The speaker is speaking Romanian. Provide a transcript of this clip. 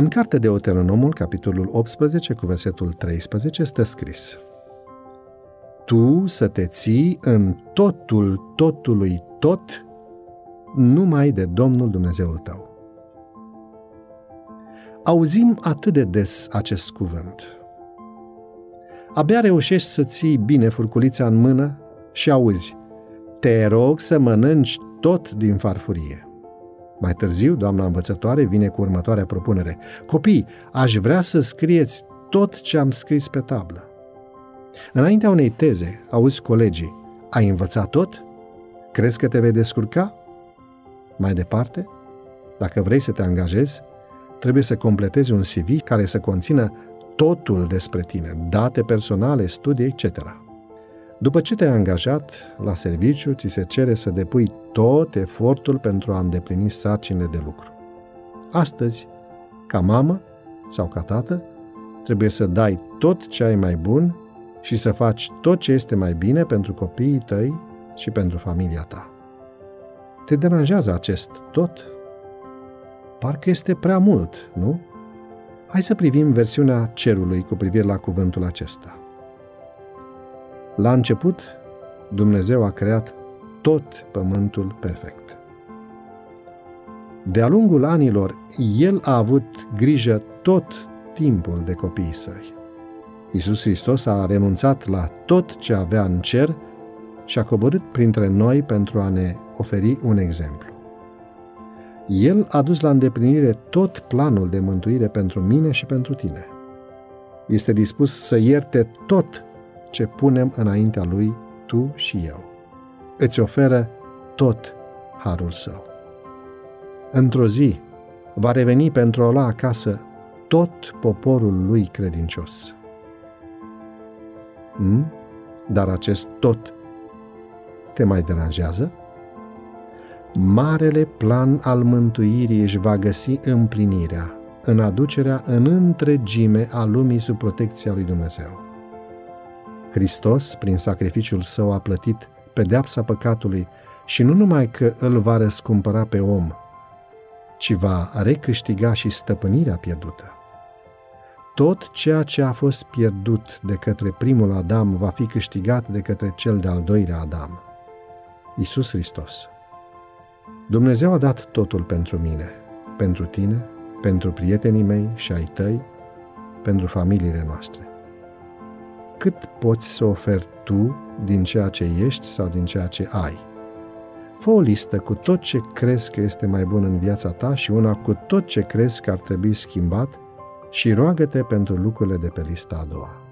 În cartea de Deuteronomul, capitolul 18, cu versetul 13, stă scris Tu să te ții în totul totului tot numai de Domnul Dumnezeul tău. Auzim atât de des acest cuvânt. Abia reușești să ții bine furculița în mână și auzi, te rog să mănânci tot din farfurie. Mai târziu, doamna învățătoare vine cu următoarea propunere. Copii, aș vrea să scrieți tot ce am scris pe tablă. Înaintea unei teze, auzi colegii, ai învățat tot? Crezi că te vei descurca? Mai departe, dacă vrei să te angajezi, trebuie să completezi un CV care să conțină totul despre tine, date personale, studii, etc. După ce te-ai angajat la serviciu, ți se cere să depui tot efortul pentru a îndeplini sarcinile de lucru. Astăzi, ca mamă sau ca tată, trebuie să dai tot ce ai mai bun și să faci tot ce este mai bine pentru copiii tăi și pentru familia ta. Te deranjează acest tot? Parcă este prea mult, nu? Hai să privim versiunea cerului cu privire la cuvântul acesta. La început, Dumnezeu a creat tot pământul perfect. De-a lungul anilor, El a avut grijă tot timpul de copiii săi. Iisus Hristos a renunțat la tot ce avea în cer și a coborât printre noi pentru a ne oferi un exemplu. El a dus la îndeplinire tot planul de mântuire pentru mine și pentru tine. Este dispus să ierte tot ce punem înaintea Lui tu și eu. Îți oferă tot harul său. Într-o zi va reveni pentru a lua acasă tot poporul lui credincios. Hmm? Dar acest tot te mai deranjează? Marele plan al mântuirii își va găsi împlinirea în aducerea în întregime a lumii sub protecția lui Dumnezeu. Hristos, prin sacrificiul său, a plătit pedeapsa păcatului și nu numai că îl va răscumpăra pe om, ci va recâștiga și stăpânirea pierdută. Tot ceea ce a fost pierdut de către primul Adam va fi câștigat de către cel de-al doilea Adam, Isus Hristos. Dumnezeu a dat totul pentru mine, pentru tine, pentru prietenii mei și ai tăi, pentru familiile noastre cât poți să oferi tu din ceea ce ești sau din ceea ce ai. Fă o listă cu tot ce crezi că este mai bun în viața ta și una cu tot ce crezi că ar trebui schimbat și roagă-te pentru lucrurile de pe lista a doua.